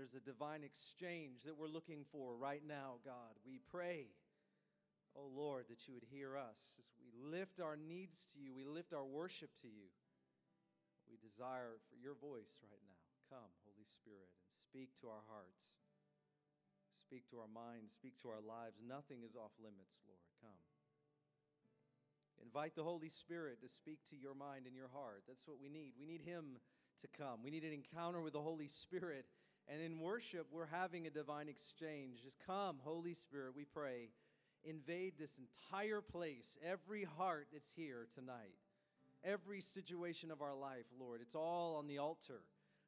There's a divine exchange that we're looking for right now, God. We pray, oh Lord, that you would hear us as we lift our needs to you, we lift our worship to you. We desire for your voice right now. Come, Holy Spirit, and speak to our hearts, speak to our minds, speak to our lives. Nothing is off limits, Lord. Come. Invite the Holy Spirit to speak to your mind and your heart. That's what we need. We need Him to come. We need an encounter with the Holy Spirit. And in worship, we're having a divine exchange. Just come, Holy Spirit, we pray. Invade this entire place, every heart that's here tonight, every situation of our life, Lord. It's all on the altar.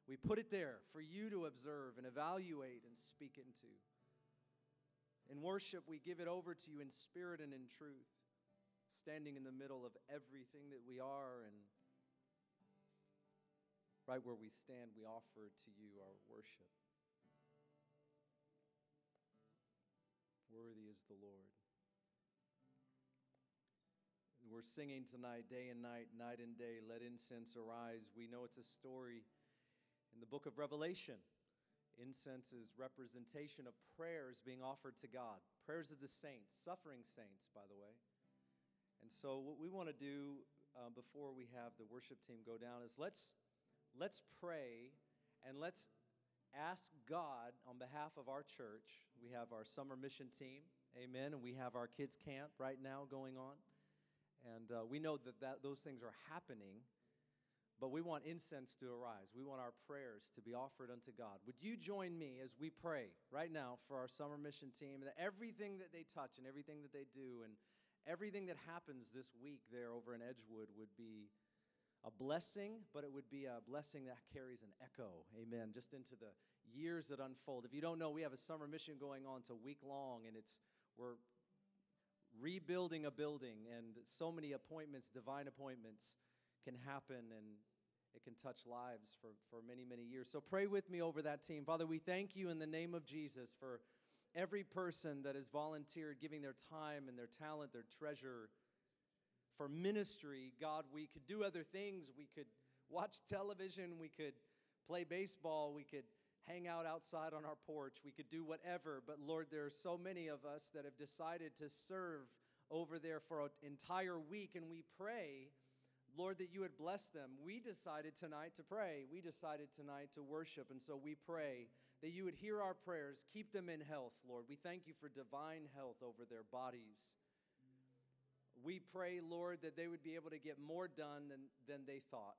We put it there for you to observe and evaluate and speak into. In worship, we give it over to you in spirit and in truth, standing in the middle of everything that we are and right where we stand, we offer to you our worship. Worthy is the Lord. We're singing tonight, day and night, night and day, let incense arise. We know it's a story in the book of Revelation. Incense is representation of prayers being offered to God, prayers of the saints, suffering saints, by the way. And so, what we want to do uh, before we have the worship team go down is let's let's pray and let's ask God on behalf of our church. We have our summer mission team, amen, and we have our kids' camp right now going on. And uh, we know that, that those things are happening, but we want incense to arise. We want our prayers to be offered unto God. Would you join me as we pray right now for our summer mission team and everything that they touch and everything that they do and everything that happens this week there over in Edgewood would be a blessing, but it would be a blessing that carries an echo, amen, just into the years that unfold. If you don't know, we have a summer mission going on. A week long, and it's we're rebuilding a building, and so many appointments, divine appointments, can happen, and it can touch lives for, for many, many years. So pray with me over that team. Father, we thank you in the name of Jesus for every person that has volunteered, giving their time and their talent, their treasure for ministry, God, we could do other things. We could watch television, we could play baseball, we could hang out outside on our porch, we could do whatever. But Lord, there are so many of us that have decided to serve over there for an entire week, and we pray. Lord, that you would bless them. We decided tonight to pray. We decided tonight to worship. And so we pray that you would hear our prayers, keep them in health, Lord. We thank you for divine health over their bodies. We pray, Lord, that they would be able to get more done than, than they thought.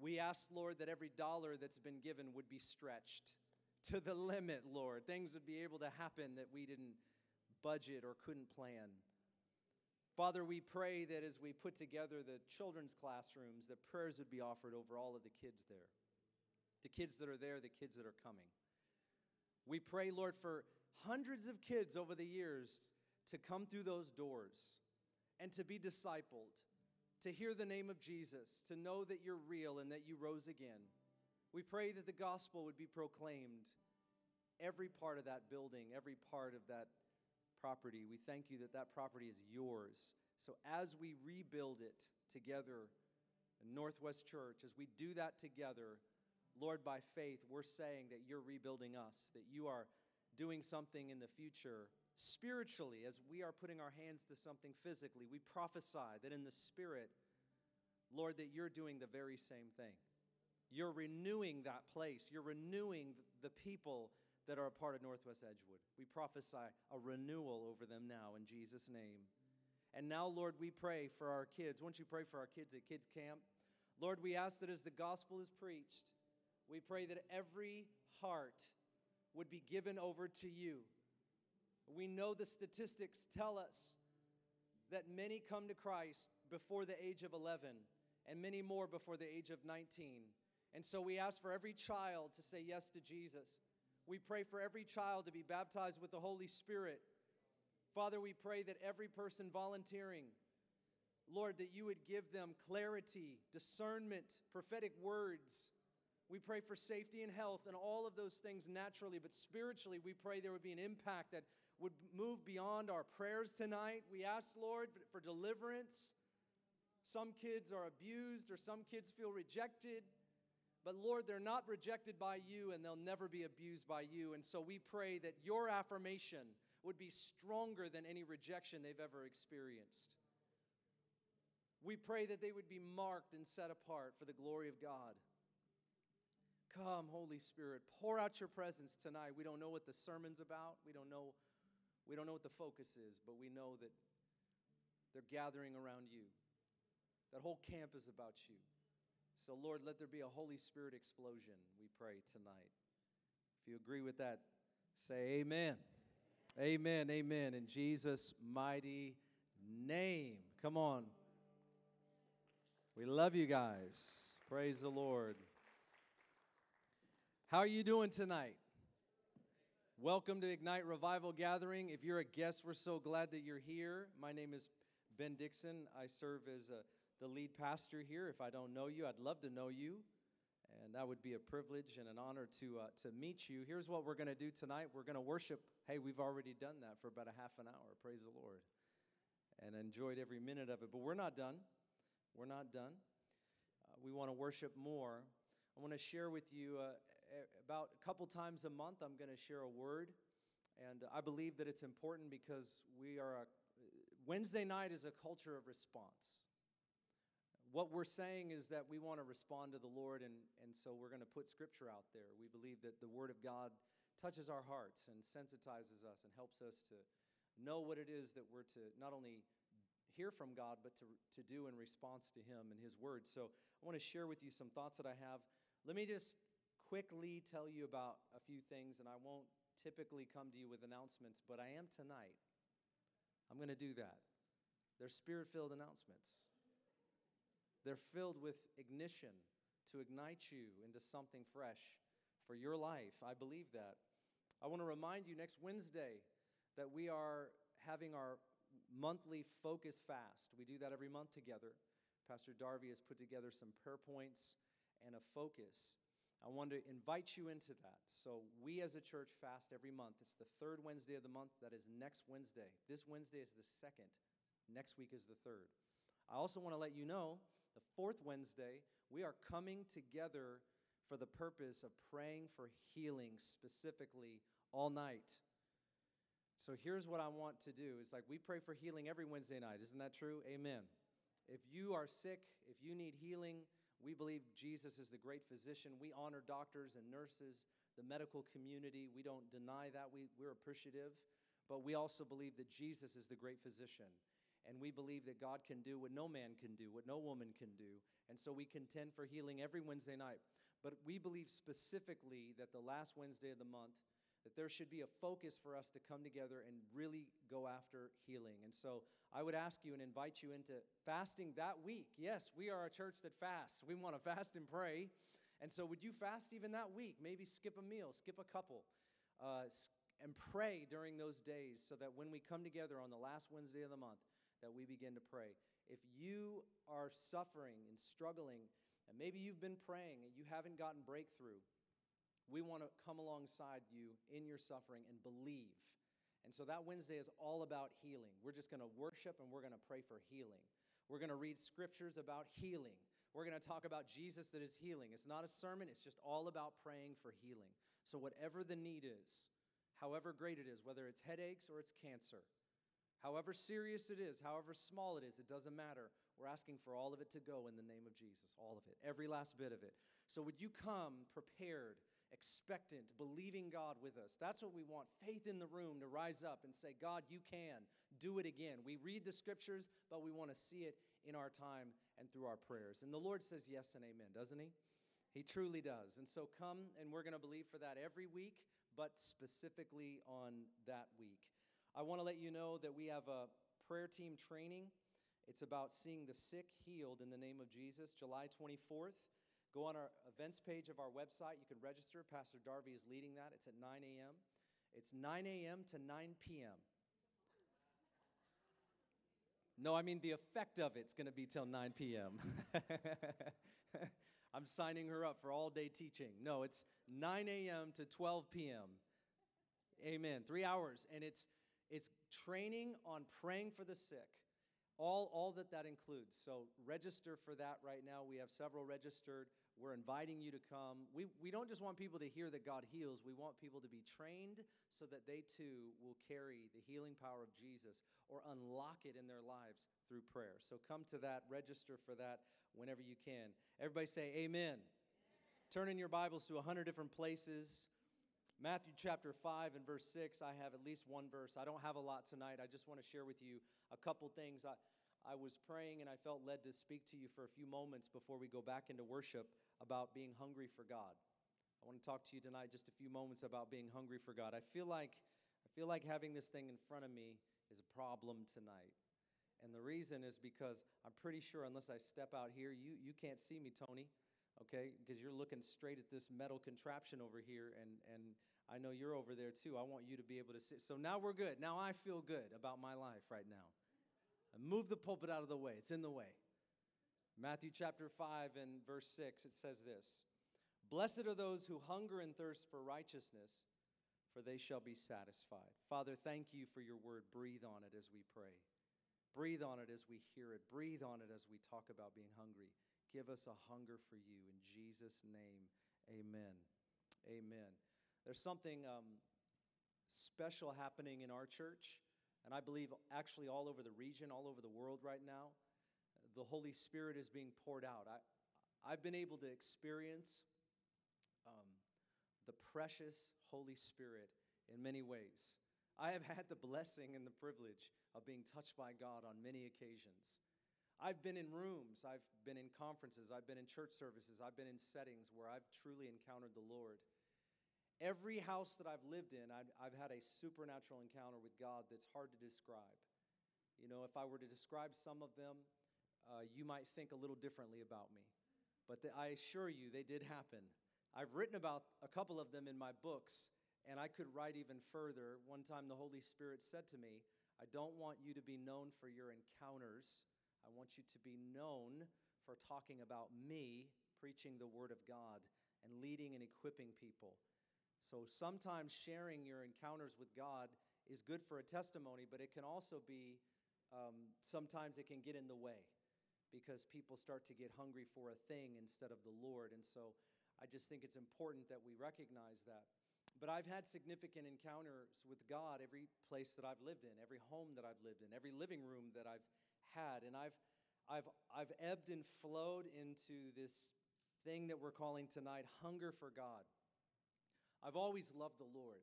We ask, Lord, that every dollar that's been given would be stretched to the limit, Lord. Things would be able to happen that we didn't budget or couldn't plan. Father, we pray that as we put together the children's classrooms, that prayers would be offered over all of the kids there. The kids that are there, the kids that are coming. We pray, Lord, for hundreds of kids over the years to come through those doors and to be discipled, to hear the name of Jesus, to know that you're real and that you rose again. We pray that the gospel would be proclaimed every part of that building, every part of that property. We thank you that that property is yours. So as we rebuild it together in Northwest Church, as we do that together, Lord, by faith, we're saying that you're rebuilding us, that you are doing something in the future spiritually, as we are putting our hands to something physically, we prophesy that in the spirit, Lord, that you're doing the very same thing. You're renewing that place, you're renewing the people that are a part of Northwest Edgewood. We prophesy a renewal over them now in Jesus' name. And now, Lord, we pray for our kids. Won't you pray for our kids at Kids Camp? Lord, we ask that as the gospel is preached, we pray that every heart would be given over to you we know the statistics tell us that many come to Christ before the age of 11 and many more before the age of 19. And so we ask for every child to say yes to Jesus. We pray for every child to be baptized with the Holy Spirit. Father, we pray that every person volunteering, Lord, that you would give them clarity, discernment, prophetic words we pray for safety and health and all of those things naturally, but spiritually, we pray there would be an impact that would move beyond our prayers tonight. We ask, Lord, for deliverance. Some kids are abused or some kids feel rejected. But Lord, they're not rejected by you and they'll never be abused by you. And so we pray that your affirmation would be stronger than any rejection they've ever experienced. We pray that they would be marked and set apart for the glory of God. Come, Holy Spirit, pour out your presence tonight. We don't know what the sermon's about. We don't know we don't know what the focus is, but we know that they're gathering around you. That whole camp is about you. So, Lord, let there be a Holy Spirit explosion, we pray tonight. If you agree with that, say amen. Amen. Amen. In Jesus' mighty name. Come on. We love you guys. Praise the Lord. How are you doing tonight? Welcome to Ignite Revival Gathering. If you're a guest, we're so glad that you're here. My name is Ben Dixon. I serve as a, uh, the lead pastor here. If I don't know you, I'd love to know you. And that would be a privilege and an honor to, uh, to meet you. Here's what we're going to do tonight we're going to worship. Hey, we've already done that for about a half an hour. Praise the Lord. And enjoyed every minute of it. But we're not done. We're not done. Uh, we want to worship more. I want to share with you uh, about a couple times a month, I'm going to share a word. And I believe that it's important because we are a, Wednesday night is a culture of response. What we're saying is that we want to respond to the Lord, and, and so we're going to put scripture out there. We believe that the Word of God touches our hearts and sensitizes us and helps us to know what it is that we're to not only hear from God, but to, to do in response to Him and His Word. So I want to share with you some thoughts that I have. Let me just quickly tell you about a few things, and I won't typically come to you with announcements, but I am tonight. I'm going to do that. They're spirit filled announcements, they're filled with ignition to ignite you into something fresh for your life. I believe that. I want to remind you next Wednesday that we are having our monthly focus fast. We do that every month together. Pastor Darby has put together some prayer points and a focus. I want to invite you into that. So, we as a church fast every month. It's the third Wednesday of the month. That is next Wednesday. This Wednesday is the second. Next week is the third. I also want to let you know the fourth Wednesday, we are coming together for the purpose of praying for healing specifically all night. So here's what I want to do. It's like we pray for healing every Wednesday night. Isn't that true? Amen. If you are sick, if you need healing, we believe Jesus is the great physician. We honor doctors and nurses, the medical community. We don't deny that. We, we're appreciative. But we also believe that Jesus is the great physician. And we believe that God can do what no man can do, what no woman can do. And so we contend for healing every Wednesday night. But we believe specifically that the last Wednesday of the month, that there should be a focus for us to come together and really go after healing. And so I would ask you and invite you into fasting that week. Yes, we are a church that fasts. We want to fast and pray. And so would you fast even that week? Maybe skip a meal, skip a couple, uh, and pray during those days so that when we come together on the last Wednesday of the month, that we begin to pray. If you are suffering and struggling, and maybe you've been praying and you haven't gotten breakthrough, we want to come alongside you in your suffering and believe. And so that Wednesday is all about healing. We're just going to worship and we're going to pray for healing. We're going to read scriptures about healing. We're going to talk about Jesus that is healing. It's not a sermon, it's just all about praying for healing. So, whatever the need is, however great it is, whether it's headaches or it's cancer, however serious it is, however small it is, it doesn't matter. We're asking for all of it to go in the name of Jesus, all of it, every last bit of it. So, would you come prepared? Expectant, believing God with us. That's what we want faith in the room to rise up and say, God, you can do it again. We read the scriptures, but we want to see it in our time and through our prayers. And the Lord says yes and amen, doesn't He? He truly does. And so come, and we're going to believe for that every week, but specifically on that week. I want to let you know that we have a prayer team training. It's about seeing the sick healed in the name of Jesus, July 24th. Go on our events page of our website. You can register. Pastor Darby is leading that. It's at 9 a.m. It's 9 a.m. to 9 p.m. No, I mean the effect of it's going to be till 9 p.m. I'm signing her up for all day teaching. No, it's 9 a.m. to 12 p.m. Amen. Three hours. And it's, it's training on praying for the sick all, all that that includes. So register for that right now. We have several registered. We're inviting you to come. We, we don't just want people to hear that God heals, we want people to be trained so that they too will carry the healing power of Jesus or unlock it in their lives through prayer. So come to that, register for that whenever you can. Everybody say, Amen. Amen. Turn in your Bibles to 100 different places. Matthew chapter 5 and verse 6, I have at least one verse. I don't have a lot tonight. I just want to share with you a couple things. I, I was praying and I felt led to speak to you for a few moments before we go back into worship about being hungry for God. I want to talk to you tonight just a few moments about being hungry for God. I feel like I feel like having this thing in front of me is a problem tonight. And the reason is because I'm pretty sure unless I step out here, you you can't see me, Tony. Okay? Because you're looking straight at this metal contraption over here and and I know you're over there too. I want you to be able to see. So now we're good. Now I feel good about my life right now. Move the pulpit out of the way, it's in the way. Matthew chapter 5 and verse 6, it says this Blessed are those who hunger and thirst for righteousness, for they shall be satisfied. Father, thank you for your word. Breathe on it as we pray. Breathe on it as we hear it. Breathe on it as we talk about being hungry. Give us a hunger for you. In Jesus' name, amen. Amen. There's something um, special happening in our church and I believe actually all over the region, all over the world right now, the Holy Spirit is being poured out. I, I've been able to experience um, the precious Holy Spirit in many ways. I have had the blessing and the privilege of being touched by God on many occasions. I've been in rooms, I've been in conferences, I've been in church services, I've been in settings where I've truly encountered the Lord. Every house that I've lived in, I've, I've had a supernatural encounter with God that's hard to describe. You know, if I were to describe some of them, uh, you might think a little differently about me. But the, I assure you, they did happen. I've written about a couple of them in my books, and I could write even further. One time, the Holy Spirit said to me, I don't want you to be known for your encounters. I want you to be known for talking about me, preaching the Word of God, and leading and equipping people. So sometimes sharing your encounters with God is good for a testimony, but it can also be, um, sometimes it can get in the way because people start to get hungry for a thing instead of the Lord. And so I just think it's important that we recognize that. But I've had significant encounters with God every place that I've lived in, every home that I've lived in, every living room that I've had. And I've, I've, I've ebbed and flowed into this thing that we're calling tonight hunger for God. I've always loved the Lord.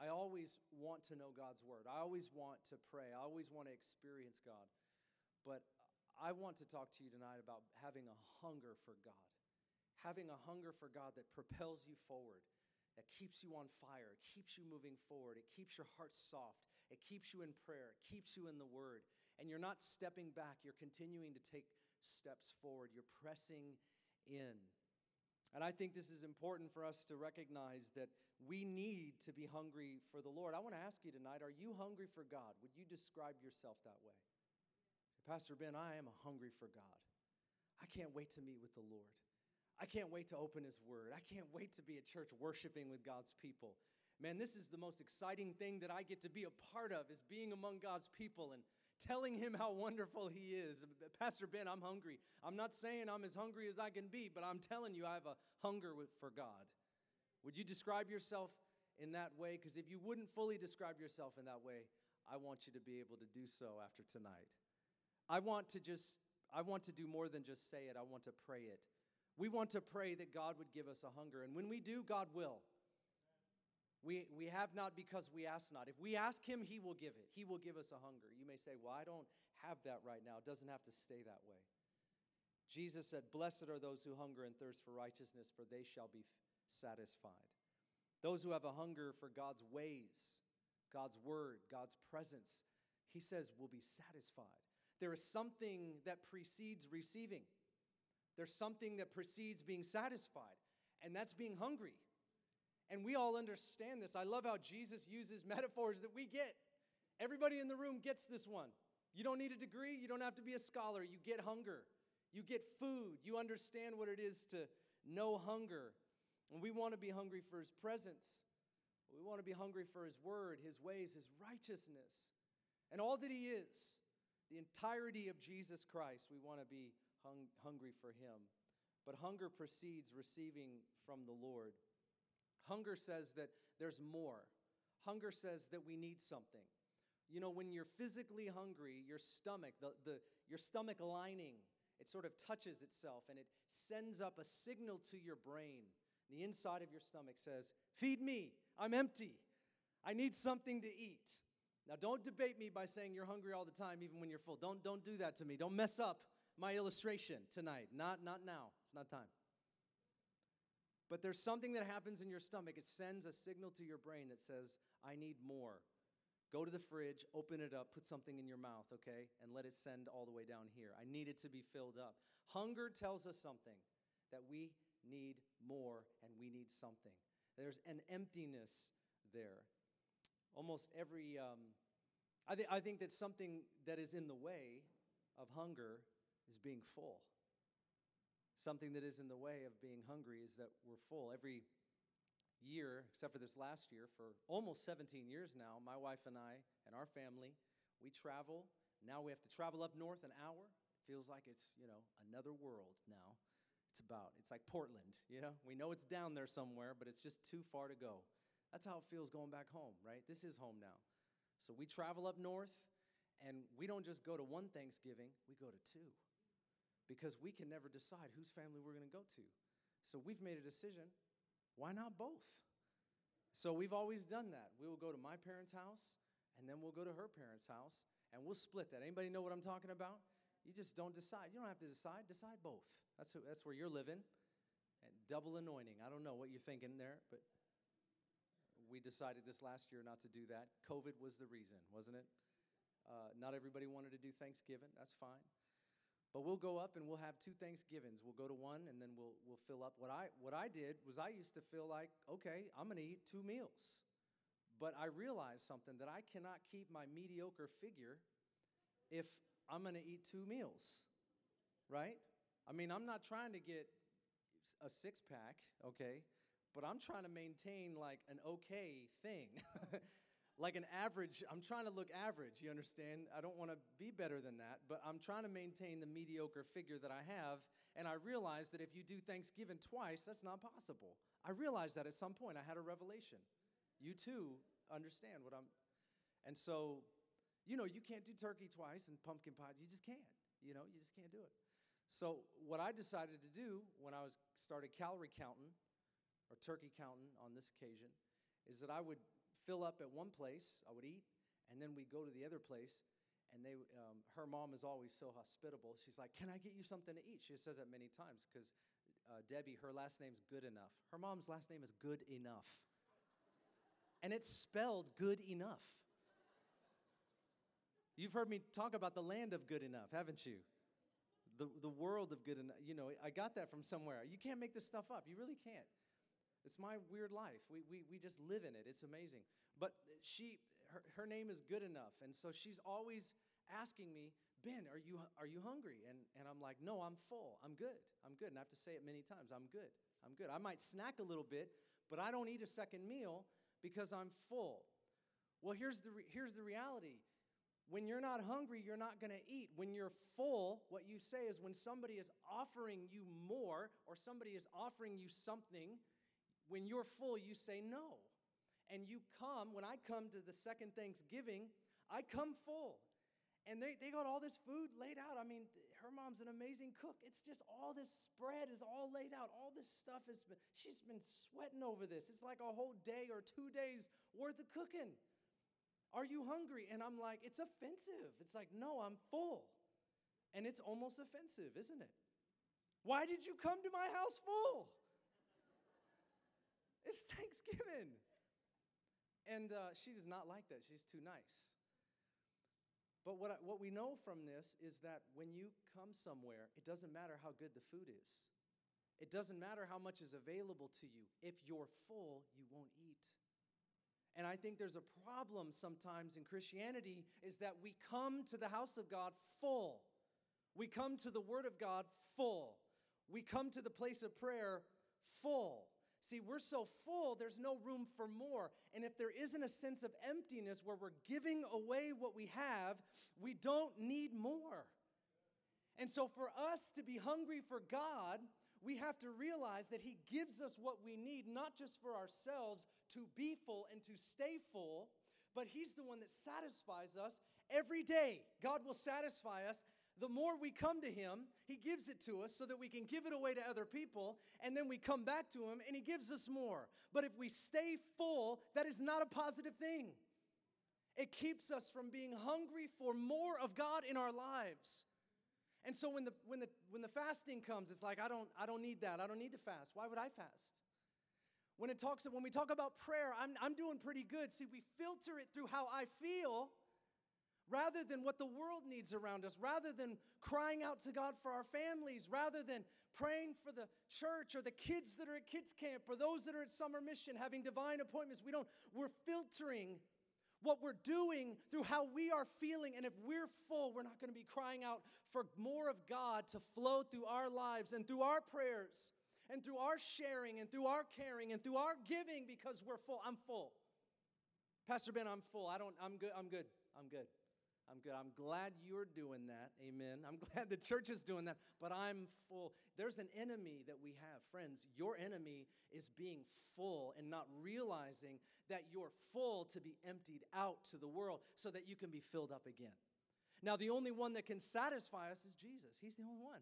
I always want to know God's word. I always want to pray. I always want to experience God. But I want to talk to you tonight about having a hunger for God. Having a hunger for God that propels you forward, that keeps you on fire, keeps you moving forward, it keeps your heart soft, it keeps you in prayer, it keeps you in the word. And you're not stepping back, you're continuing to take steps forward, you're pressing in. And I think this is important for us to recognize that we need to be hungry for the Lord. I want to ask you tonight are you hungry for God? Would you describe yourself that way? Pastor Ben, I am hungry for God. I can't wait to meet with the Lord. I can't wait to open His Word. I can't wait to be at church worshiping with God's people. Man, this is the most exciting thing that I get to be a part of is being among God's people and telling him how wonderful he is. Pastor Ben, I'm hungry. I'm not saying I'm as hungry as I can be, but I'm telling you I have a hunger for God. Would you describe yourself in that way? Because if you wouldn't fully describe yourself in that way, I want you to be able to do so after tonight. I want to just, I want to do more than just say it, I want to pray it. We want to pray that God would give us a hunger. And when we do, God will. We, we have not because we ask not. If we ask Him, He will give it. He will give us a hunger. You may say, Well, I don't have that right now. It doesn't have to stay that way. Jesus said, Blessed are those who hunger and thirst for righteousness, for they shall be satisfied. Those who have a hunger for God's ways, God's word, God's presence, He says, will be satisfied. There is something that precedes receiving, there's something that precedes being satisfied, and that's being hungry. And we all understand this. I love how Jesus uses metaphors that we get. Everybody in the room gets this one. You don't need a degree, you don't have to be a scholar. You get hunger, you get food, you understand what it is to know hunger. And we want to be hungry for His presence. We want to be hungry for His word, His ways, His righteousness, and all that He is. The entirety of Jesus Christ, we want to be hung, hungry for Him. but hunger precedes receiving from the Lord. Hunger says that there's more. Hunger says that we need something. You know, when you're physically hungry, your stomach, the, the, your stomach lining, it sort of touches itself and it sends up a signal to your brain. The inside of your stomach says, Feed me, I'm empty, I need something to eat. Now, don't debate me by saying you're hungry all the time, even when you're full. Don't, don't do that to me. Don't mess up my illustration tonight. Not, not now. It's not time. But there's something that happens in your stomach. It sends a signal to your brain that says, I need more. Go to the fridge, open it up, put something in your mouth, okay? And let it send all the way down here. I need it to be filled up. Hunger tells us something that we need more and we need something. There's an emptiness there. Almost every, um, I, th- I think that something that is in the way of hunger is being full. Something that is in the way of being hungry is that we're full. Every year, except for this last year, for almost 17 years now, my wife and I and our family, we travel. Now we have to travel up north an hour. It feels like it's, you know, another world now. It's about, it's like Portland, you know? We know it's down there somewhere, but it's just too far to go. That's how it feels going back home, right? This is home now. So we travel up north, and we don't just go to one Thanksgiving, we go to two because we can never decide whose family we're going to go to. So we've made a decision why not both? So we've always done that. We will go to my parents' house, and then we'll go to her parents' house, and we'll split that. Anybody know what I'm talking about? You just don't decide. You don't have to decide. Decide both. That's, who, that's where you're living. And double anointing. I don't know what you're thinking there, but we decided this last year not to do that. COVID was the reason, wasn't it? Uh, not everybody wanted to do Thanksgiving. That's fine. But we'll go up and we'll have two Thanksgivings. We'll go to one and then we'll, we'll fill up. What I, what I did was I used to feel like, okay, I'm going to eat two meals. But I realized something that I cannot keep my mediocre figure if I'm going to eat two meals, right? I mean, I'm not trying to get a six pack, okay? But I'm trying to maintain like an okay thing. like an average, I'm trying to look average, you understand? I don't want to be better than that, but I'm trying to maintain the mediocre figure that I have. And I realize that if you do Thanksgiving twice, that's not possible. I realized that at some point. I had a revelation. You too understand what I'm. And so, you know, you can't do turkey twice and pumpkin pies. You just can't. You know, you just can't do it. So, what I decided to do when I was started calorie counting or turkey counting on this occasion is that I would fill up at one place, I would eat, and then we'd go to the other place. And they, um, her mom is always so hospitable. She's like, Can I get you something to eat? She says that many times because uh, Debbie, her last name's Good Enough. Her mom's last name is Good Enough. And it's spelled good enough. You've heard me talk about the land of good enough, haven't you? The, the world of good enough. You know, I got that from somewhere. You can't make this stuff up. You really can't. It's my weird life. We, we, we just live in it. It's amazing. But she, her, her name is good enough. And so she's always asking me, Ben, are you, are you hungry? And, and I'm like, no, I'm full. I'm good. I'm good. And I have to say it many times. I'm good. I'm good. I might snack a little bit, but I don't eat a second meal because I'm full. Well, here's the, re- here's the reality. When you're not hungry, you're not going to eat. When you're full, what you say is when somebody is offering you more or somebody is offering you something, when you're full, you say no. And you come, when I come to the second Thanksgiving, I come full. And they, they got all this food laid out. I mean, her mom's an amazing cook. It's just all this spread is all laid out. All this stuff has been, she's been sweating over this. It's like a whole day or two days worth of cooking. Are you hungry? And I'm like, it's offensive. It's like, no, I'm full. And it's almost offensive, isn't it? Why did you come to my house full? It's Thanksgiving. And uh, she does not like that. She's too nice. But what, I, what we know from this is that when you come somewhere, it doesn't matter how good the food is. It doesn't matter how much is available to you. If you're full, you won't eat. And I think there's a problem sometimes in Christianity is that we come to the house of God full. We come to the Word of God full. We come to the place of prayer full. See, we're so full, there's no room for more. And if there isn't a sense of emptiness where we're giving away what we have, we don't need more. And so, for us to be hungry for God, we have to realize that He gives us what we need, not just for ourselves to be full and to stay full, but He's the one that satisfies us every day. God will satisfy us. The more we come to Him, He gives it to us so that we can give it away to other people, and then we come back to Him and He gives us more. But if we stay full, that is not a positive thing. It keeps us from being hungry for more of God in our lives. And so when the, when the, when the fasting comes, it's like, I don't, I don't need that. I don't need to fast. Why would I fast? When, it talks, when we talk about prayer, I'm, I'm doing pretty good. See, we filter it through how I feel rather than what the world needs around us, rather than crying out to God for our families, rather than praying for the church or the kids that are at kids camp or those that are at summer mission having divine appointments. We don't, we're filtering what we're doing through how we are feeling. And if we're full, we're not going to be crying out for more of God to flow through our lives and through our prayers and through our sharing and through our caring and through our giving because we're full. I'm full. Pastor Ben, I'm full. I don't, I'm good. I'm good. I'm good. I'm good. I'm glad you're doing that. Amen. I'm glad the church is doing that, but I'm full. There's an enemy that we have. Friends, your enemy is being full and not realizing that you're full to be emptied out to the world so that you can be filled up again. Now, the only one that can satisfy us is Jesus. He's the only one.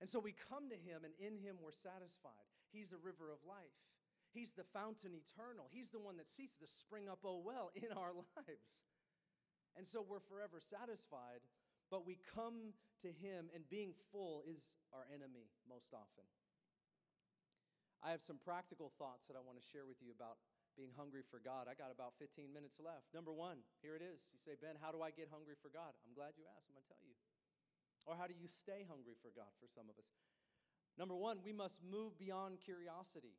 And so we come to him, and in him we're satisfied. He's the river of life. He's the fountain eternal. He's the one that sees the spring up, oh well, in our lives. And so we're forever satisfied, but we come to Him, and being full is our enemy most often. I have some practical thoughts that I want to share with you about being hungry for God. I got about 15 minutes left. Number one, here it is. You say, Ben, how do I get hungry for God? I'm glad you asked. I'm going to tell you. Or how do you stay hungry for God for some of us? Number one, we must move beyond curiosity.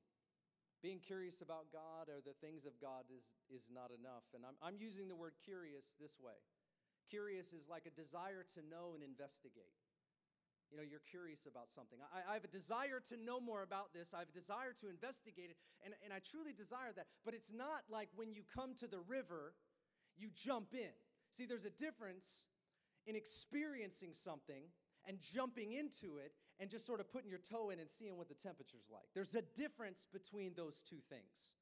Being curious about God or the things of God is, is not enough. And I'm, I'm using the word curious this way curious is like a desire to know and investigate. You know, you're curious about something. I, I, have a desire to know more about this. I have a desire to investigate it, and, and I truly desire that. But it's not like when you come to the river, you jump in. See, there's a difference in experiencing something and jumping into it and just sort of putting your toe in and seeing what the temperature's like. There's a difference between those two things.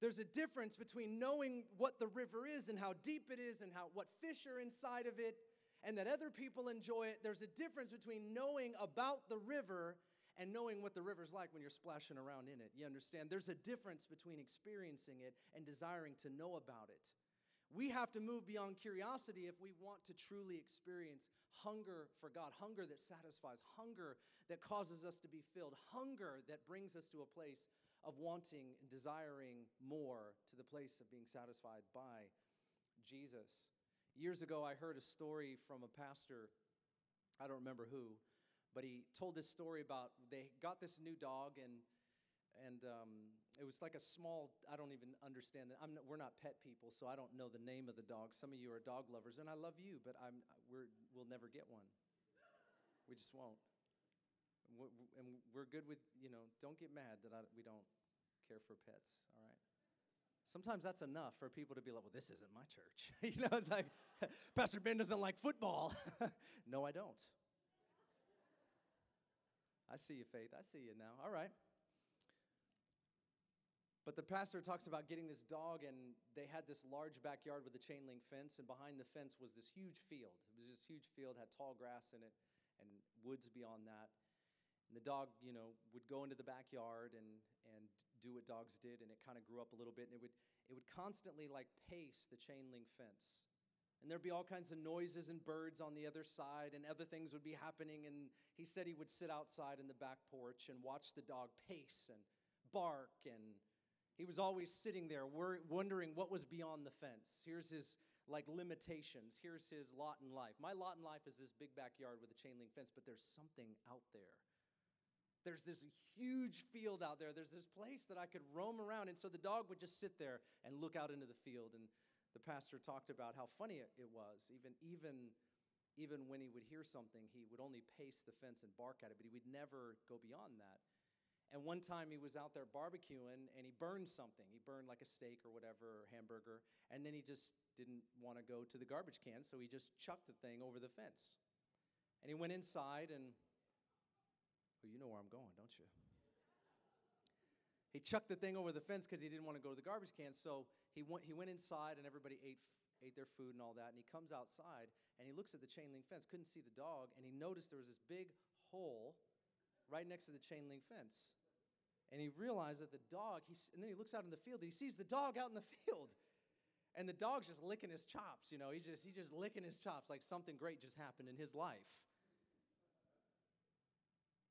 There's a difference between knowing what the river is and how deep it is and how what fish are inside of it and that other people enjoy it. There's a difference between knowing about the river and knowing what the river's like when you're splashing around in it. You understand? There's a difference between experiencing it and desiring to know about it. We have to move beyond curiosity if we want to truly experience hunger for God, hunger that satisfies, hunger that causes us to be filled, hunger that brings us to a place of wanting and desiring more to the place of being satisfied by Jesus. Years ago, I heard a story from a pastor, I don't remember who, but he told this story about they got this new dog and and um, it was like a small i don't even understand that not, we're not pet people so i don't know the name of the dog. Some of you are dog lovers and i love you but I'm, we're, we'll never get one. We just won't. And we're good with you know don't get mad that I, we don't care for pets all right? Sometimes that's enough for people to be like well this isn't my church. You know it's like pastor ben doesn't like football. No i don't. I see you faith. I see you now. All right but the pastor talks about getting this dog, and they had this large backyard with a chain link fence, and behind the fence was this huge field. It was this huge field, had tall grass in it, and woods beyond that. And the dog, you know, would go into the backyard and, and do what dogs did, and it kind of grew up a little bit, and it would, it would constantly like pace the chain link fence. And there'd be all kinds of noises and birds on the other side, and other things would be happening. And he said he would sit outside in the back porch and watch the dog pace and bark and he was always sitting there wondering what was beyond the fence. Here's his like limitations. Here's his lot in life. My lot in life is this big backyard with a chain link fence, but there's something out there. There's this huge field out there. There's this place that I could roam around. And so the dog would just sit there and look out into the field. And the pastor talked about how funny it was. Even, even, even when he would hear something, he would only pace the fence and bark at it, but he would never go beyond that. And one time he was out there barbecuing and he burned something. He burned like a steak or whatever, or hamburger. And then he just didn't want to go to the garbage can, so he just chucked the thing over the fence. And he went inside and Well, you know where I'm going, don't you? He chucked the thing over the fence because he didn't want to go to the garbage can. So he went, he went inside and everybody ate, ate their food and all that. And he comes outside and he looks at the chain link fence, couldn't see the dog, and he noticed there was this big hole right next to the chain link fence. And he realized that the dog, he, and then he looks out in the field, he sees the dog out in the field. And the dog's just licking his chops, you know, he's just, he's just licking his chops like something great just happened in his life.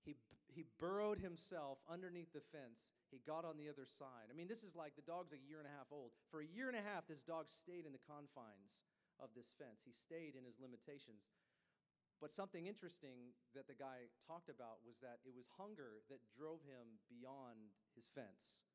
He, he burrowed himself underneath the fence. He got on the other side. I mean, this is like the dog's a year and a half old. For a year and a half, this dog stayed in the confines of this fence. He stayed in his limitations. But something interesting that the guy talked about was that it was hunger that drove him beyond his fence.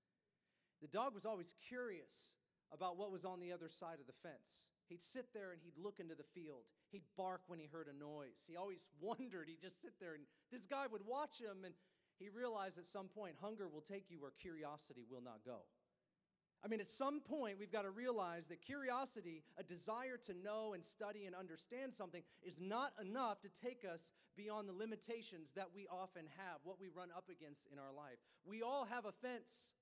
The dog was always curious about what was on the other side of the fence. He'd sit there and he'd look into the field. He'd bark when he heard a noise. He always wondered. He'd just sit there and this guy would watch him and he realized at some point hunger will take you where curiosity will not go. I mean, at some point, we've got to realize that curiosity, a desire to know and study and understand something, is not enough to take us beyond the limitations that we often have, what we run up against in our life. We all have a fence.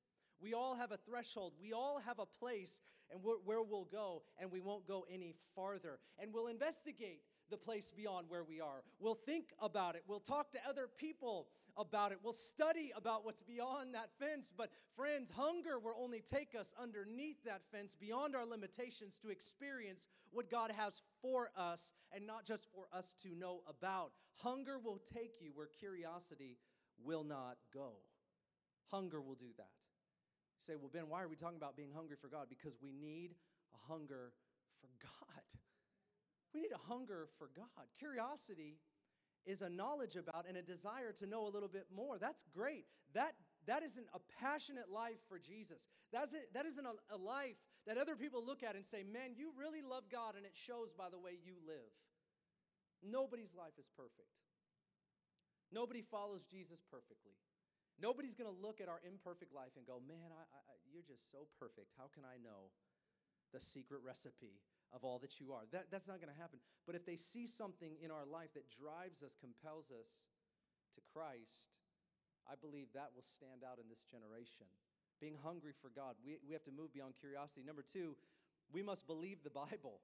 We all have a threshold. We all have a place and where we'll go, and we won't go any farther. And we'll investigate the place beyond where we are. We'll think about it. We'll talk to other people about it. We'll study about what's beyond that fence. But, friends, hunger will only take us underneath that fence, beyond our limitations, to experience what God has for us and not just for us to know about. Hunger will take you where curiosity will not go. Hunger will do that. You say, well, Ben, why are we talking about being hungry for God? Because we need a hunger for God. We need a hunger for God. Curiosity is a knowledge about and a desire to know a little bit more. That's great. That, that isn't a passionate life for Jesus. That's it, that isn't a, a life that other people look at and say, man, you really love God, and it shows by the way you live. Nobody's life is perfect. Nobody follows Jesus perfectly. Nobody's going to look at our imperfect life and go, man, I, I, you're just so perfect. How can I know the secret recipe of all that you are. That, that's not going to happen. But if they see something in our life that drives us, compels us to Christ, I believe that will stand out in this generation. Being hungry for God, we, we have to move beyond curiosity. Number two, we must believe the Bible.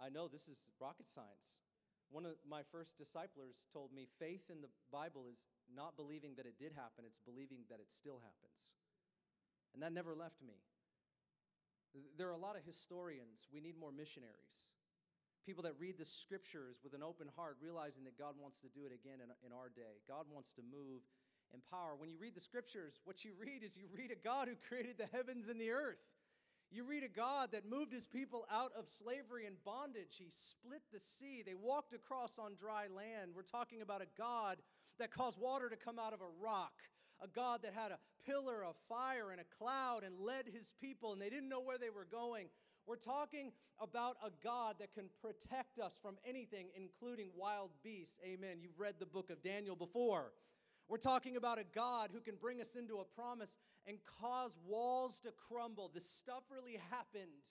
I know this is rocket science. One of my first disciplers told me faith in the Bible is not believing that it did happen, it's believing that it still happens. And that never left me. There are a lot of historians. We need more missionaries. People that read the scriptures with an open heart, realizing that God wants to do it again in, our day. God wants to move in power. When you read the scriptures, what you read is you read a God who created the heavens and the earth. You read a God that moved his people out of slavery and bondage. He split the sea. They walked across on dry land. We're talking about a God that caused water to come out of a rock a God that had a pillar of fire and a cloud and led his people, and they didn't know where they were going. We're talking about a God that can protect us from anything, including wild beasts. Amen. You've read the book of Daniel before. We're talking about a God who can bring us into a promise and cause walls to crumble. This stuff really happened.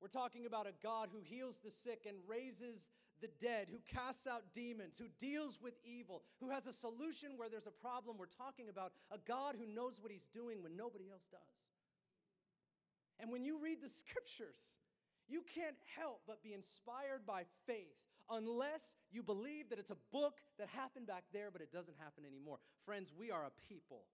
We're talking about a God who heals the sick and raises the dead, who casts out demons, who deals with evil, who has a solution where there's a problem. We're talking about a God who knows what he's doing when nobody else does. And when you read the scriptures, you can't help but be inspired by faith unless you believe that it's a book that happened back there, but it doesn't happen anymore. Friends, we are a people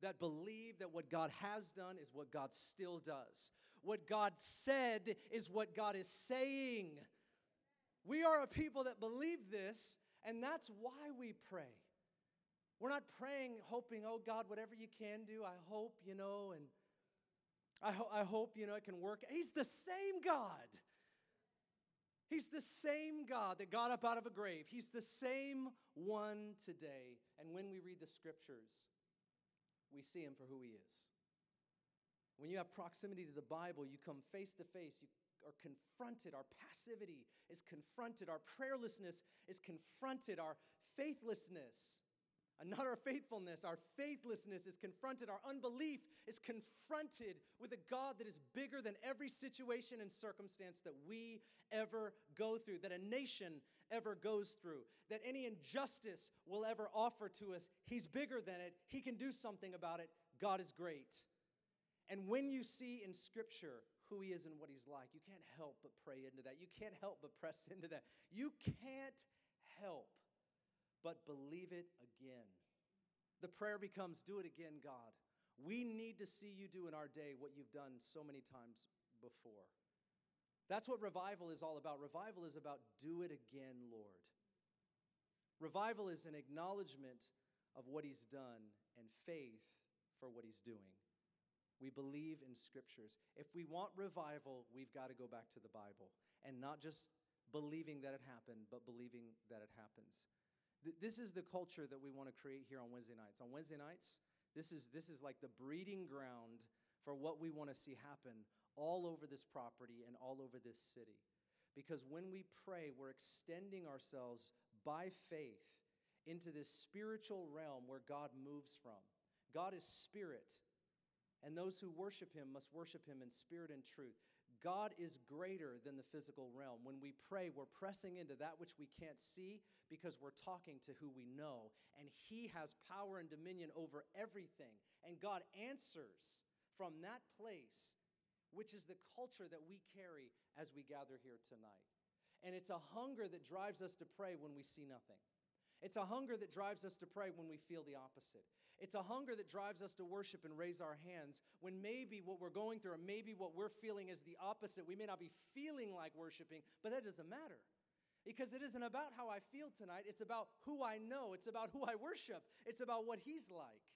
that believe that what God has done is what God still does. What God said is what God is saying. We are a people that believe this, and that's why we pray. We're not praying, hoping, oh God, whatever you can do, I hope, you know, and I, ho- I hope, you know, it can work. He's the same God. He's the same God that got up out of a grave. He's the same one today. And when we read the scriptures, we see him for who he is. When you have proximity to the Bible, you come face to face, you are confronted. Our passivity is confronted. Our prayerlessness is confronted. Our faithlessness, and not our faithfulness, our faithlessness is confronted. Our unbelief is confronted with a God that is bigger than every situation and circumstance that we ever go through, that a nation ever goes through, that any injustice will ever offer to us, He's bigger than it. He can do something about it. God is great. And when you see in Scripture who He is and what He's like, you can't help but pray into that. You can't help but press into that. You can't help but believe it again. The prayer becomes, Do it again, God. We need to see you do in our day what you've done so many times before. That's what revival is all about. Revival is about do it again, Lord. Revival is an acknowledgement of what he's done and faith for what he's doing. We believe in scriptures. If we want revival, we've got to go back to the Bible and not just believing that it happened, but believing that it happens. This is the culture that we want to create here on Wednesday nights. On Wednesday nights, this is, this is like the breeding ground for what we want to see happen all over this property and all over this city. Because when we pray, we're extending ourselves by faith into this spiritual realm where God moves from. God is spirit, and those who worship him must worship him in spirit and truth. God is greater than the physical realm. When we pray, we're pressing into that which we can't see because we're talking to who we know. And He has power and dominion over everything. And God answers from that place, which is the culture that we carry as we gather here tonight. And it's a hunger that drives us to pray when we see nothing. It's a hunger that drives us to pray when we feel the opposite. It's a hunger that drives us to worship and raise our hands when maybe what we're going through or maybe what we're feeling is the opposite. We may not be feeling like worshiping, but that doesn't matter. Because it isn't about how I feel tonight, it's about who I know, it's about who I worship, it's about what He's like.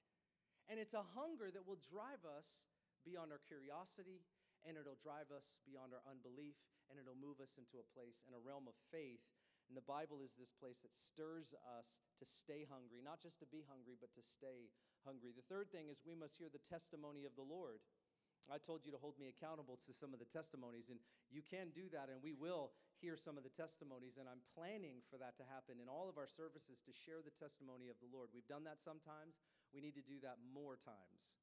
And it's a hunger that will drive us beyond our curiosity, and it'll drive us beyond our unbelief, and it'll move us into a place and a realm of faith and the Bible is this place that stirs us to stay hungry, not just to be hungry, but to stay hungry. The third thing is we must hear the testimony of the Lord. I told you to hold me accountable to some of the testimonies, and you can do that, and we will hear some of the testimonies. And I'm planning for that to happen in all of our services to share the testimony of the Lord. We've done that sometimes, we need to do that more times.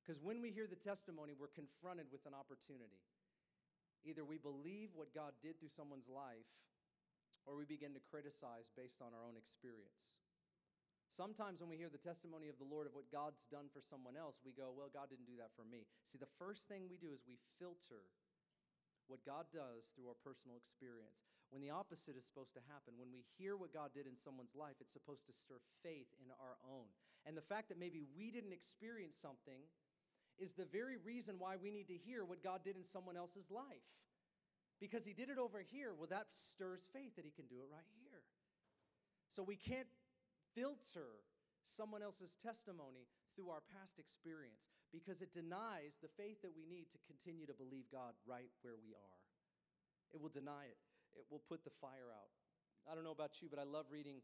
Because when we hear the testimony, we're confronted with an opportunity. Either we believe what God did through someone's life, or we begin to criticize based on our own experience. Sometimes when we hear the testimony of the Lord of what God's done for someone else, we go, Well, God didn't do that for me. See, the first thing we do is we filter what God does through our personal experience. When the opposite is supposed to happen, when we hear what God did in someone's life, it's supposed to stir faith in our own. And the fact that maybe we didn't experience something is the very reason why we need to hear what God did in someone else's life because he did it over here. Well, that stirs faith that he can do it right here. So we can't filter someone else's testimony through our past experience because it denies the faith that we need to continue to believe God right where we are. It will deny it, it will put the fire out. I don't know about you, but I love reading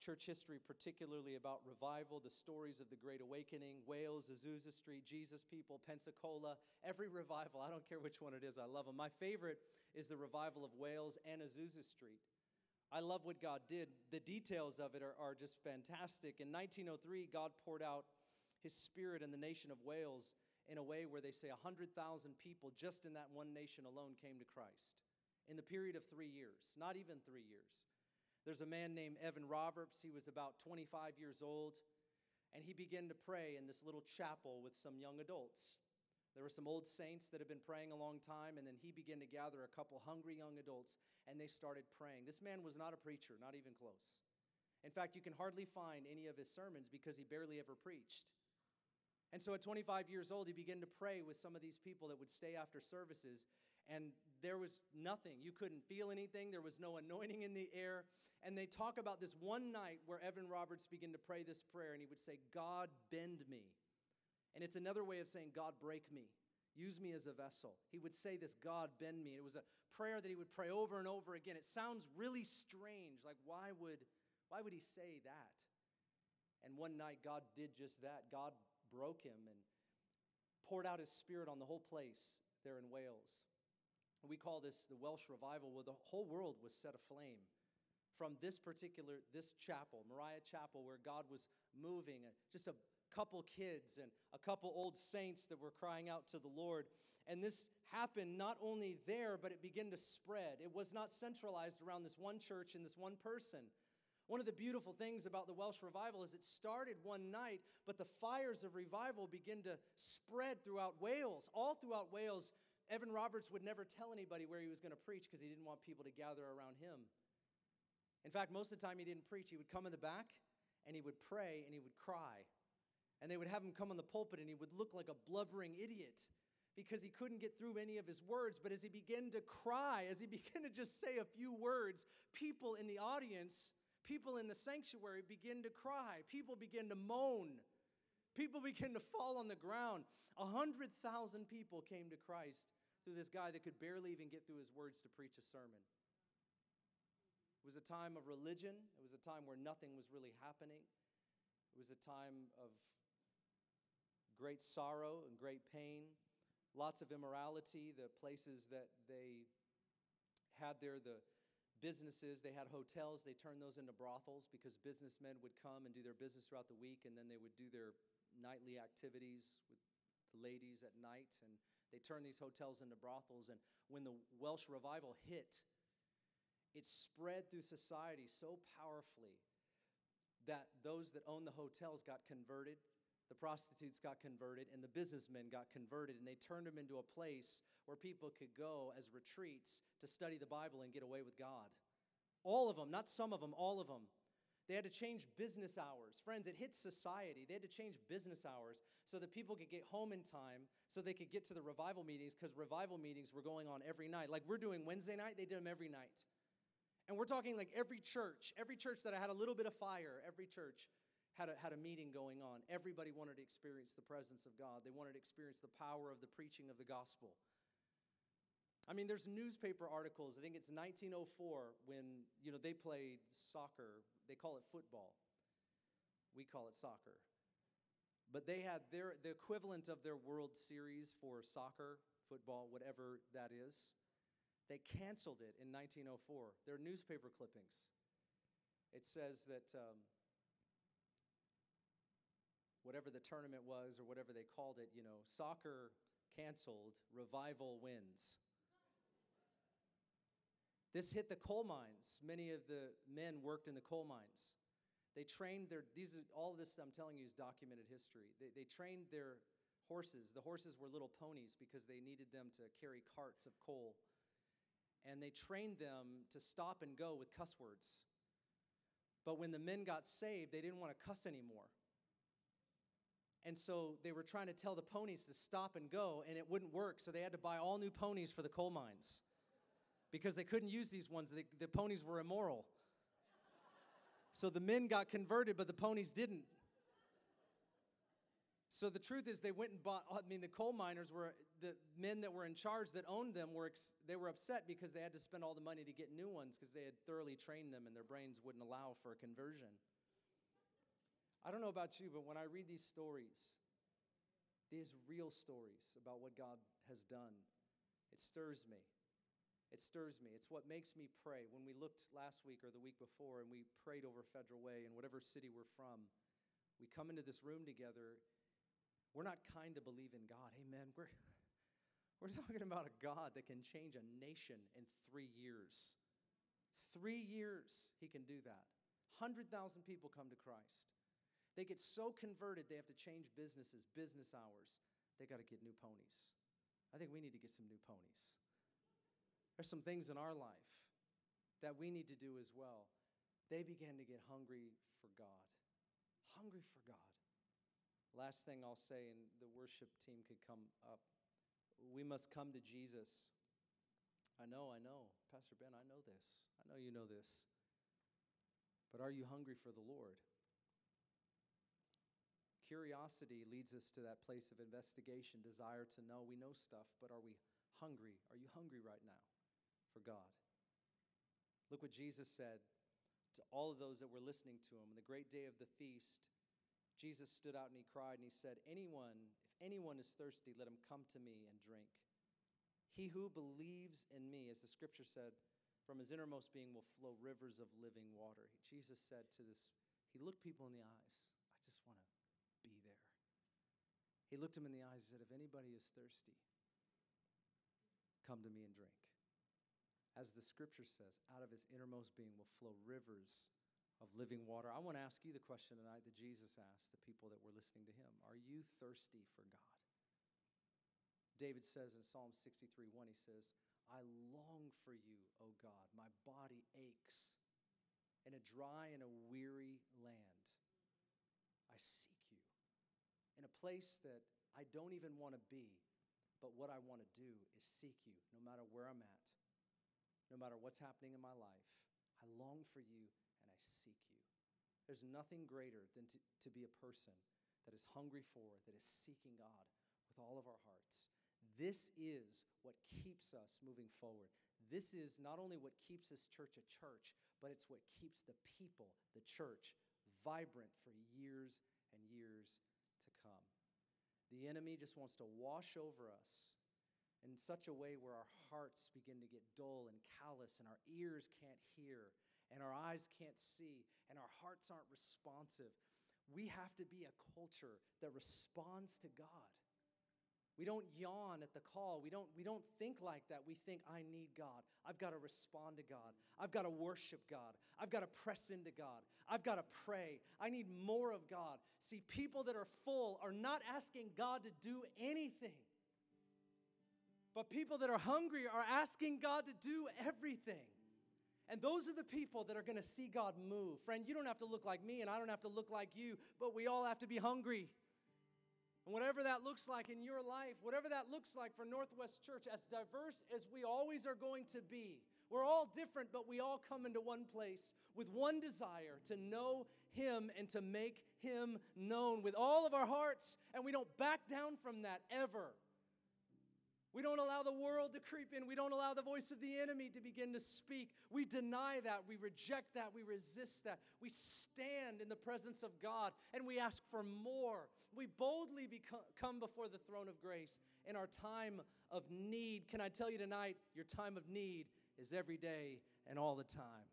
church history, particularly about revival, the stories of the Great Awakening, Wales, Azusa Street, Jesus People, Pensacola, every revival. I don't care which one it is, I love them. My favorite is the revival of Wales and Azusa Street. I love what God did. The details of it are, are just fantastic. In 1903, God poured out his spirit in the nation of Wales in a way where they say 100,000 people just in that one nation alone came to Christ in the period of three years, not even three years. There's a man named Evan Roberts. He was about 25 years old, and he began to pray in this little chapel with some young adults. There were some old saints that had been praying a long time, and then he began to gather a couple hungry young adults, and they started praying. This man was not a preacher, not even close. In fact, you can hardly find any of his sermons because he barely ever preached. And so at 25 years old, he began to pray with some of these people that would stay after services, and there was nothing. You couldn't feel anything, there was no anointing in the air. And they talk about this one night where Evan Roberts began to pray this prayer, and he would say, God, bend me. And it's another way of saying, God, break me. Use me as a vessel. He would say this, God, bend me. It was a prayer that he would pray over and over again. It sounds really strange. Like, why would, why would he say that? And one night, God did just that. God broke him and poured out his spirit on the whole place there in Wales. We call this the Welsh revival, where the whole world was set aflame from this particular this chapel moriah chapel where god was moving uh, just a couple kids and a couple old saints that were crying out to the Lord. And this happened not only there, but it began to spread. It was not centralized around this one church and this one person. One of the beautiful things about the Welsh revival is it started one night, but the fires of revival begin to spread throughout Wales. All throughout Wales, Evan Roberts would never tell anybody where he was going to preach because he didn't want people to gather around him. In fact, most of the time he didn't preach. He would come in the back and he would pray and he would cry. And they would have him come on the pulpit and he would look like a blubbering idiot because he couldn't get through any of his words. But as he began to cry, as he began to just say a few words, people in the audience, people in the sanctuary begin to cry. People begin to moan. People begin to fall on the ground. A hundred thousand people came to Christ through this guy that could barely even get through his words to preach a sermon. It was a time of religion. It was a time where nothing was really happening. It was a time of great sorrow and great pain, lots of immorality. The places that they had there, the businesses, they had hotels, they turned those into brothels because businessmen would come and do their business throughout the week and then they would do their nightly activities with the ladies at night and they turned these hotels into brothels and when the Welsh revival hit it spread through society so powerfully that those that owned the hotels got converted the prostitutes got converted and the businessmen got converted and they turned them into a place where people could go as retreats to study the bible and get away with god. All of them not some of them all of them they had to change business hours friends it hit society they had to change business hours so that people could get home in time so they could get to the revival meetings because revival meetings were going on every night like we're doing wednesday night they did them every night and we're talking like every church every church that had a little bit of fire every church had a, had a meeting going on. Everybody wanted to experience the presence of God, they wanted to experience the power of the preaching of the gospel. I mean, there's newspaper articles. I think it's 1904 when you know they played soccer. They call it football. We call it soccer. But they had their the equivalent of their World Series for soccer, football, whatever that is. They canceled it in 1904. They're newspaper clippings. It says that um, whatever the tournament was or whatever they called it, you know, soccer canceled, revival wins. This hit the coal mines. Many of the men worked in the coal mines. They trained their, these are, all of this I'm telling you is documented history. They, they trained their horses. The horses were little ponies because they needed them to carry carts of coal. And they trained them to stop and go with cuss words. But when the men got saved, they didn't want to cuss anymore. And so they were trying to tell the ponies to stop and go, and it wouldn't work. So they had to buy all new ponies for the coal mines because they couldn't use these ones. The, the ponies were immoral. So the men got converted, but the ponies didn't. So the truth is, they went and bought. I mean, the coal miners were the men that were in charge that owned them were they were upset because they had to spend all the money to get new ones because they had thoroughly trained them and their brains wouldn't allow for a conversion. I don't know about you, but when I read these stories, these real stories about what God has done, it stirs me. It stirs me. It's what makes me pray. When we looked last week or the week before and we prayed over Federal Way in whatever city we're from, we come into this room together. We're not kind to believe in God. Amen. We're, we're talking about a God that can change a nation in three years. Three years, He can do that. 100,000 people come to Christ. They get so converted, they have to change businesses, business hours. They got to get new ponies. I think we need to get some new ponies. There's some things in our life that we need to do as well. They began to get hungry for God. Hungry for God. Last thing I'll say, and the worship team could come up. We must come to Jesus. I know, I know. Pastor Ben, I know this. I know you know this. But are you hungry for the Lord? Curiosity leads us to that place of investigation, desire to know. We know stuff, but are we hungry? Are you hungry right now for God? Look what Jesus said to all of those that were listening to him. On the great day of the feast, Jesus stood out and he cried and he said, Anyone, if anyone is thirsty, let him come to me and drink. He who believes in me, as the scripture said, from his innermost being will flow rivers of living water. Jesus said to this, he looked people in the eyes, I just want to be there. He looked him in the eyes and said, If anybody is thirsty, come to me and drink. As the scripture says, out of his innermost being will flow rivers of living water. I want to ask you the question tonight that Jesus asked the people that were listening to him Are you thirsty for God? David says in Psalm 63 1, he says, I long for you, O God. My body aches in a dry and a weary land. I seek you in a place that I don't even want to be, but what I want to do is seek you no matter where I'm at, no matter what's happening in my life. I long for you and I seek you. There's nothing greater than to, to be a person that is hungry for, that is seeking God with all of our hearts. This is what keeps us moving forward. This is not only what keeps this church a church, but it's what keeps the people, the church, vibrant for years and years to come. The enemy just wants to wash over us in such a way where our hearts begin to get dull and callous, and our ears can't hear, and our eyes can't see, and our hearts aren't responsive. We have to be a culture that responds to God. We don't yawn at the call. We don't, we don't think like that. We think, I need God. I've got to respond to God. I've got to worship God. I've got to press into God. I've got to pray. I need more of God. See, people that are full are not asking God to do anything. But people that are hungry are asking God to do everything. And those are the people that are going to see God move. Friend, you don't have to look like me and I don't have to look like you, but we all have to be hungry. And whatever that looks like in your life, whatever that looks like for Northwest Church, as diverse as we always are going to be, we're all different, but we all come into one place with one desire to know Him and to make Him known with all of our hearts. And we don't back down from that ever. We don't allow the world to creep in. We don't allow the voice of the enemy to begin to speak. We deny that. We reject that. We resist that. We stand in the presence of God and we ask for more. We boldly become, come before the throne of grace in our time of need. Can I tell you tonight, your time of need is every day and all the time.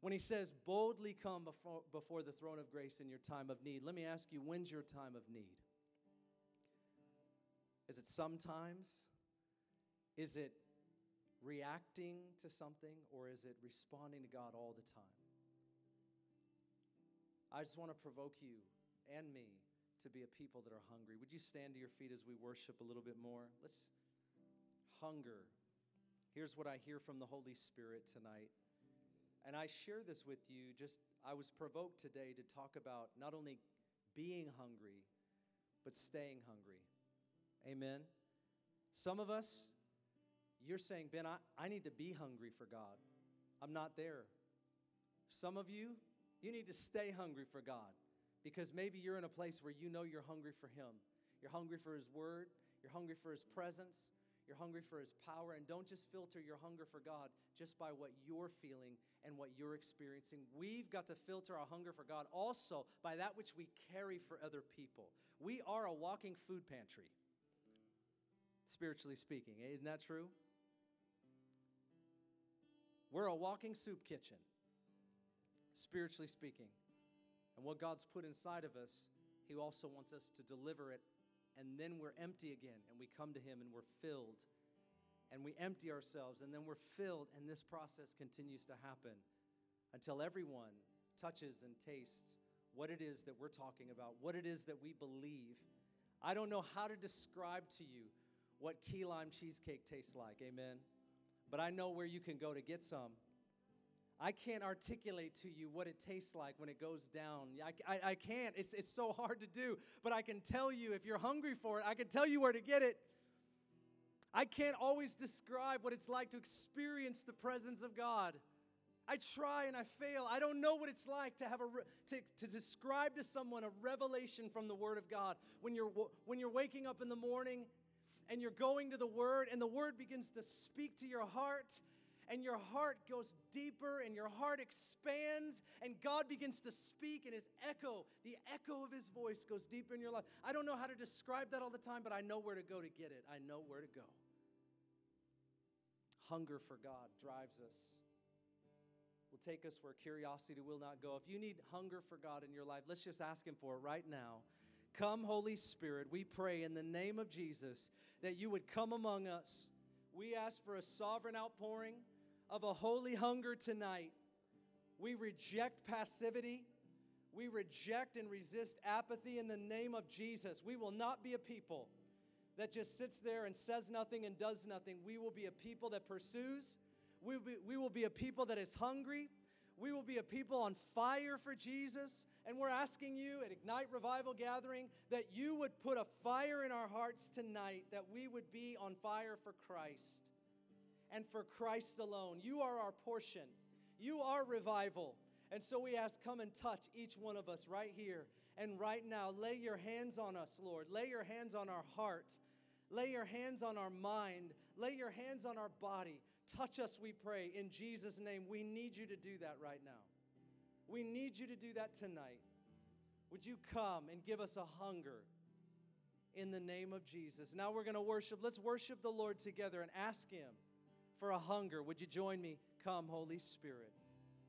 When he says, boldly come before, before the throne of grace in your time of need, let me ask you, when's your time of need? Is it sometimes? Is it reacting to something? Or is it responding to God all the time? I just want to provoke you and me to be a people that are hungry. Would you stand to your feet as we worship a little bit more? Let's hunger. Here's what I hear from the Holy Spirit tonight. And I share this with you. Just, I was provoked today to talk about not only being hungry, but staying hungry. Amen. Some of us, you're saying, Ben, I, I need to be hungry for God. I'm not there. Some of you, you need to stay hungry for God because maybe you're in a place where you know you're hungry for Him. You're hungry for His Word, you're hungry for His presence, you're hungry for His power. And don't just filter your hunger for God just by what you're feeling and what you're experiencing. We've got to filter our hunger for God also by that which we carry for other people. We are a walking food pantry spiritually speaking. Isn't that true? We're a walking soup kitchen, spiritually speaking. And what God's put inside of us, He also wants us to deliver it. And then we're empty again, and we come to Him and we're filled. And we empty ourselves, and then we're filled, and this process continues to happen until everyone touches and tastes what it is that we're talking about, what it is that we believe. I don't know how to describe to you what key lime cheesecake tastes like. Amen. But I know where you can go to get some. I can't articulate to you what it tastes like when it goes down. I, I, I, can't. It's, it's so hard to do. But I can tell you, if you're hungry for it, I can tell you where to get it. I can't always describe what it's like to experience the presence of God. I try and I fail. I don't know what it's like to have a to, to describe to someone a revelation from the Word of God. When you're when you're waking up in the morning and you're going to the Word, and the Word begins to speak to your heart, and your heart goes deeper, and your heart expands, and God begins to speak, and His echo, the echo of His voice, goes deeper in your life. I don't know how to describe that all the time, but I know where to go to get it. I know where to go. Hunger for God drives us will take us where curiosity will not go. If you need hunger for God in your life, let's just ask Him for it right now. Come, Holy Spirit, we pray in the name of Jesus that you would come among us. We ask for a sovereign outpouring of a holy hunger tonight. We reject passivity. We reject and resist apathy in the name of Jesus. We will not be a people that just sits there and says nothing and does nothing. We will be a people that pursues. We will be, we will be a people that is hungry. We will be a people on fire for Jesus. And we're asking you at Ignite Revival Gathering that you would put a fire in our hearts tonight, that we would be on fire for Christ and for Christ alone. You are our portion, you are revival. And so we ask, come and touch each one of us right here and right now. Lay your hands on us, Lord. Lay your hands on our heart. Lay your hands on our mind. Lay your hands on our body. Touch us, we pray, in Jesus' name. We need you to do that right now. We need you to do that tonight. Would you come and give us a hunger in the name of Jesus? Now we're going to worship. Let's worship the Lord together and ask Him for a hunger. Would you join me? Come, Holy Spirit.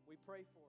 We pray for